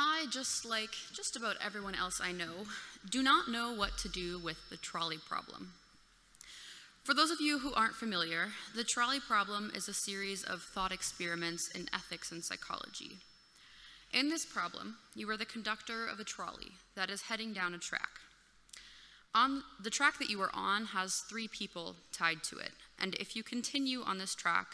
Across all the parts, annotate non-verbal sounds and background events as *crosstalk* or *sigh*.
I, just like just about everyone else I know, do not know what to do with the trolley problem. For those of you who aren't familiar, the trolley problem is a series of thought experiments in ethics and psychology. In this problem, you are the conductor of a trolley that is heading down a track. On the track that you are on has three people tied to it, and if you continue on this track,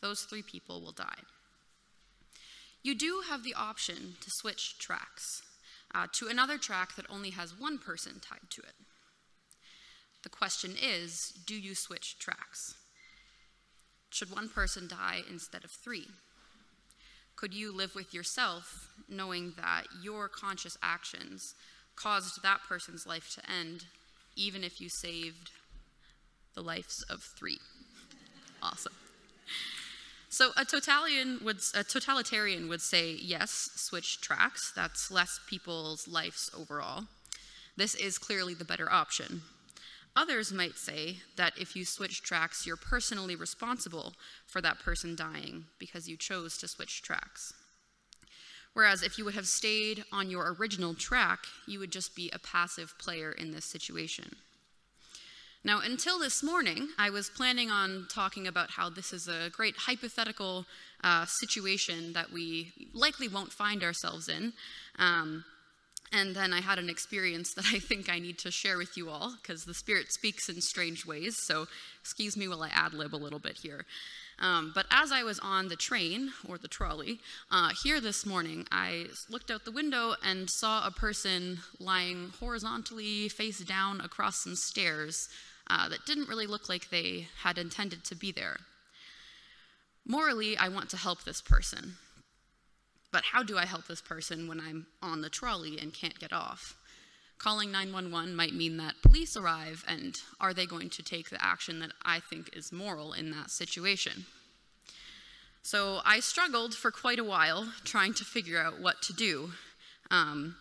those three people will die. You do have the option to switch tracks uh, to another track that only has one person tied to it. The question is do you switch tracks? Should one person die instead of three? Could you live with yourself knowing that your conscious actions caused that person's life to end, even if you saved the lives of three? awesome. So a totalitarian would, a totalitarian would say, yes, switch tracks. That's less people's lives overall. This is clearly the better option. Others might say that if you switch tracks, you're personally responsible for that person dying because you chose to switch tracks. Whereas if you would have stayed on your original track, you would just be a passive player in this situation. Now, until this morning, I was planning on talking about how this is a great hypothetical uh, situation that we likely won't find ourselves in. Um, and then I had an experience that I think I need to share with you all because the Spirit speaks in strange ways. So, excuse me while I ad lib a little bit here. Um, but as I was on the train or the trolley uh, here this morning, I looked out the window and saw a person lying horizontally face down across some stairs uh, that didn't really look like they had intended to be there. Morally, I want to help this person. But how do I help this person when I'm on the trolley and can't get off? Calling 911 might mean that police arrive, and are they going to take the action that I think is moral in that situation? So I struggled for quite a while trying to figure out what to do. Um,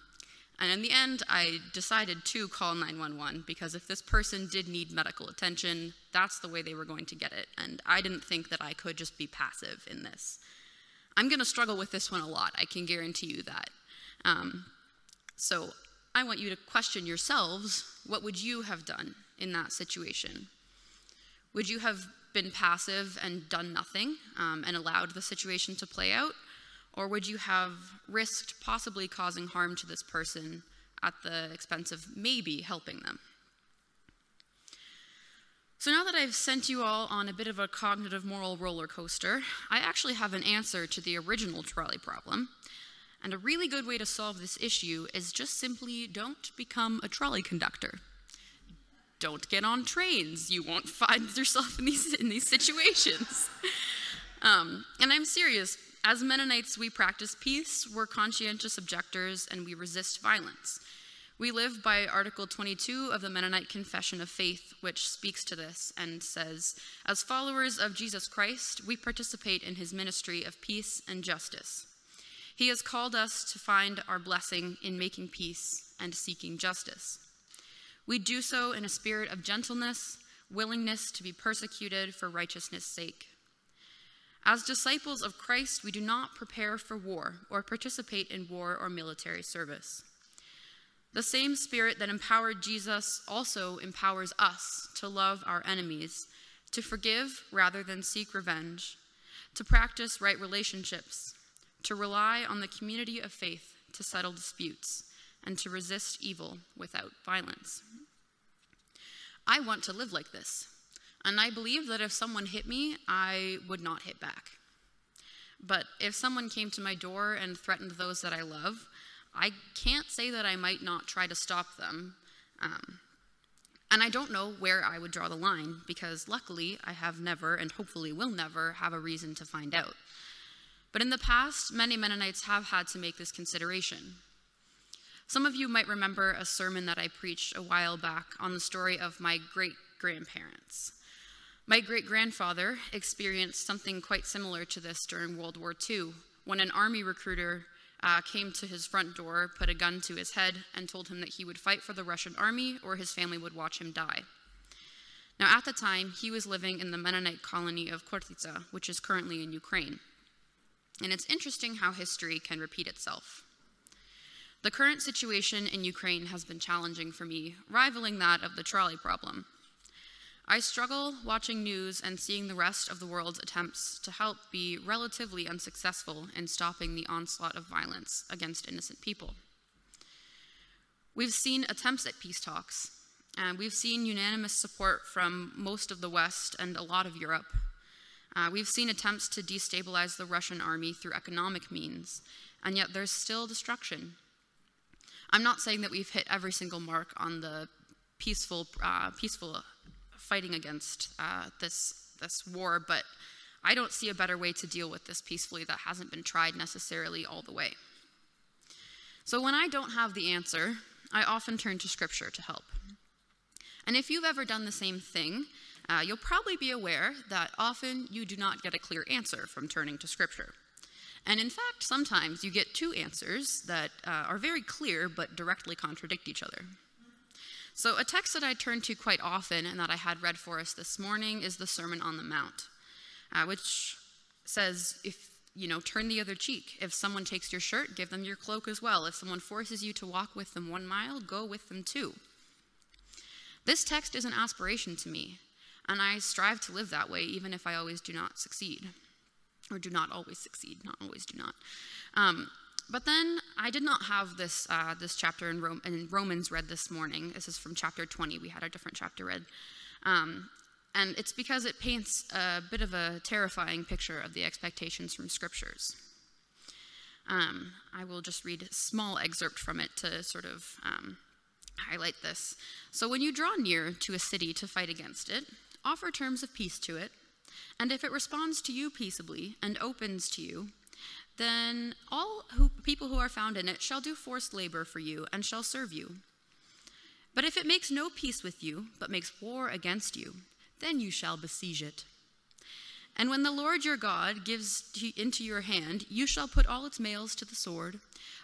and in the end, I decided to call 911 because if this person did need medical attention, that's the way they were going to get it. And I didn't think that I could just be passive in this. I'm going to struggle with this one a lot, I can guarantee you that. Um, so I want you to question yourselves what would you have done in that situation? Would you have been passive and done nothing um, and allowed the situation to play out? Or would you have risked possibly causing harm to this person at the expense of maybe helping them? So now that I've sent you all on a bit of a cognitive moral roller coaster, I actually have an answer to the original trolley problem. And a really good way to solve this issue is just simply don't become a trolley conductor. Don't get on trains. You won't *laughs* find yourself in these, in these situations. Um, and I'm serious. As Mennonites, we practice peace, we're conscientious objectors, and we resist violence. We live by Article 22 of the Mennonite Confession of Faith, which speaks to this and says, As followers of Jesus Christ, we participate in his ministry of peace and justice. He has called us to find our blessing in making peace and seeking justice. We do so in a spirit of gentleness, willingness to be persecuted for righteousness' sake. As disciples of Christ, we do not prepare for war or participate in war or military service. The same spirit that empowered Jesus also empowers us to love our enemies, to forgive rather than seek revenge, to practice right relationships, to rely on the community of faith to settle disputes, and to resist evil without violence. I want to live like this. And I believe that if someone hit me, I would not hit back. But if someone came to my door and threatened those that I love, I can't say that I might not try to stop them. Um, and I don't know where I would draw the line because luckily I have never and hopefully will never have a reason to find out. But in the past, many Mennonites have had to make this consideration. Some of you might remember a sermon that I preached a while back on the story of my great grandparents. My great grandfather experienced something quite similar to this during World War II when an army recruiter uh, came to his front door, put a gun to his head, and told him that he would fight for the Russian army or his family would watch him die. Now, at the time, he was living in the Mennonite colony of Khortytsa, which is currently in Ukraine. And it's interesting how history can repeat itself. The current situation in Ukraine has been challenging for me, rivaling that of the trolley problem. I struggle watching news and seeing the rest of the world's attempts to help be relatively unsuccessful in stopping the onslaught of violence against innocent people. We've seen attempts at peace talks, and we've seen unanimous support from most of the West and a lot of Europe. Uh, we've seen attempts to destabilize the Russian army through economic means, and yet there's still destruction. I'm not saying that we've hit every single mark on the peaceful, uh, peaceful fighting against uh, this, this war, but I don't see a better way to deal with this peacefully that hasn't been tried necessarily all the way. So when I don't have the answer, I often turn to scripture to help. And if you've ever done the same thing, uh, you'll probably be aware that often you do not get a clear answer from turning to scripture. And in fact, sometimes you get two answers that uh, are very clear but directly contradict each other. So, a text that I turn to quite often and that I had read for us this morning is the Sermon on the Mount, uh, which says, if you know, turn the other cheek. If someone takes your shirt, give them your cloak as well. If someone forces you to walk with them one mile, go with them two. This text is an aspiration to me, and I strive to live that way, even if I always do not succeed, or do not always succeed, not always do not. Um, but then I did not have this, uh, this chapter in, in, Romans read this morning. This is from chapter 20. We had a different chapter read. Um, and it's because it paints a bit of a terrifying picture of the expectations from scriptures. Um, I will just read a small excerpt from it to sort of um, highlight this. So, when you draw near to a city to fight against it, offer terms of peace to it, and if it responds to you peaceably and opens to you, then all who, people who are found in it shall do forced labor for you and shall serve you. But if it makes no peace with you, but makes war against you, then you shall besiege it. And when the Lord your God gives into your hand, you shall put all its males to the sword,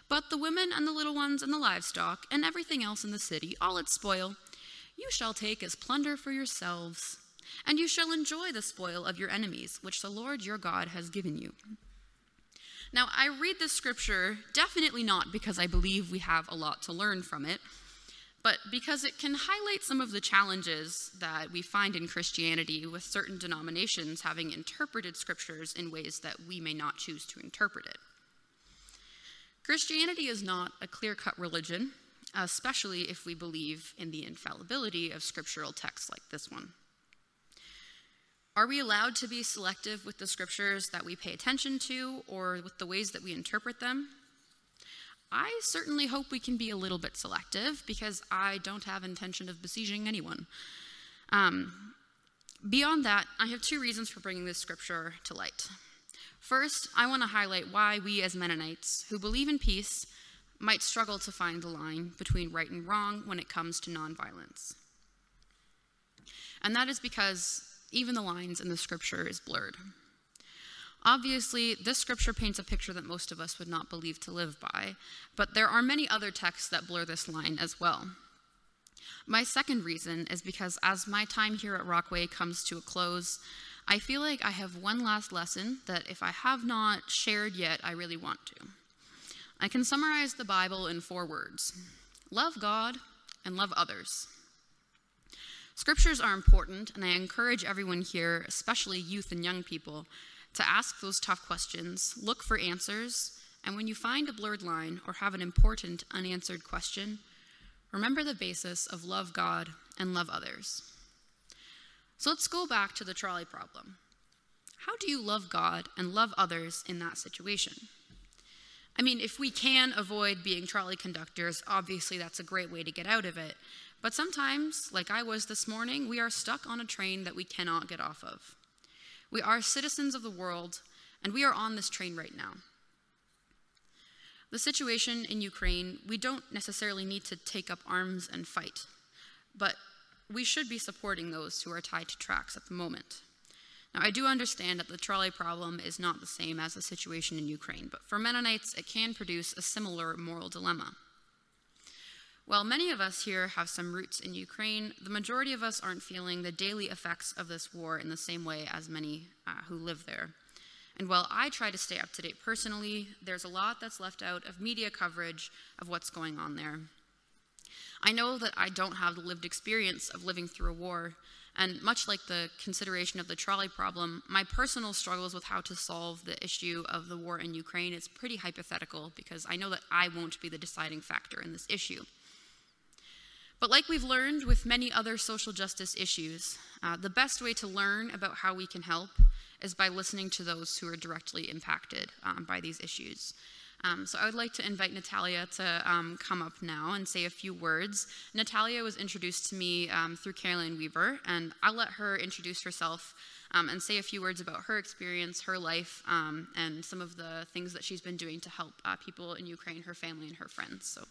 but the women and the little ones and the livestock and everything else in the city, all its spoil, you shall take as plunder for yourselves, and you shall enjoy the spoil of your enemies, which the Lord your God has given you. Now, I read this scripture definitely not because I believe we have a lot to learn from it, but because it can highlight some of the challenges that we find in Christianity with certain denominations having interpreted scriptures in ways that we may not choose to interpret it. Christianity is not a clear cut religion, especially if we believe in the infallibility of scriptural texts like this one. Are we allowed to be selective with the scriptures that we pay attention to or with the ways that we interpret them? I certainly hope we can be a little bit selective because I don't have intention of besieging anyone. Um, beyond that, I have two reasons for bringing this scripture to light. First, I want to highlight why we as Mennonites who believe in peace might struggle to find the line between right and wrong when it comes to nonviolence. And that is because even the lines in the scripture is blurred. Obviously, this scripture paints a picture that most of us would not believe to live by, but there are many other texts that blur this line as well. My second reason is because as my time here at Rockway comes to a close, I feel like I have one last lesson that if I have not shared yet, I really want to. I can summarize the Bible in four words love God and love others. Scriptures are important, and I encourage everyone here, especially youth and young people, to ask those tough questions, look for answers, and when you find a blurred line or have an important unanswered question, remember the basis of love God and love others. So let's go back to the trolley problem. How do you love God and love others in that situation? I mean, if we can avoid being trolley conductors, obviously that's a great way to get out of it. But sometimes, like I was this morning, we are stuck on a train that we cannot get off of. We are citizens of the world, and we are on this train right now. The situation in Ukraine, we don't necessarily need to take up arms and fight, but we should be supporting those who are tied to tracks at the moment. Now, I do understand that the trolley problem is not the same as the situation in Ukraine, but for Mennonites, it can produce a similar moral dilemma. While many of us here have some roots in Ukraine, the majority of us aren't feeling the daily effects of this war in the same way as many uh, who live there. And while I try to stay up to date personally, there's a lot that's left out of media coverage of what's going on there. I know that I don't have the lived experience of living through a war, and much like the consideration of the trolley problem, my personal struggles with how to solve the issue of the war in Ukraine is pretty hypothetical because I know that I won't be the deciding factor in this issue. But like we've learned with many other social justice issues, uh, the best way to learn about how we can help is by listening to those who are directly impacted um, by these issues. Um, so I would like to invite Natalia to um, come up now and say a few words. Natalia was introduced to me um, through Caroline Weaver, and I'll let her introduce herself um, and say a few words about her experience, her life, um, and some of the things that she's been doing to help uh, people in Ukraine, her family, and her friends. So.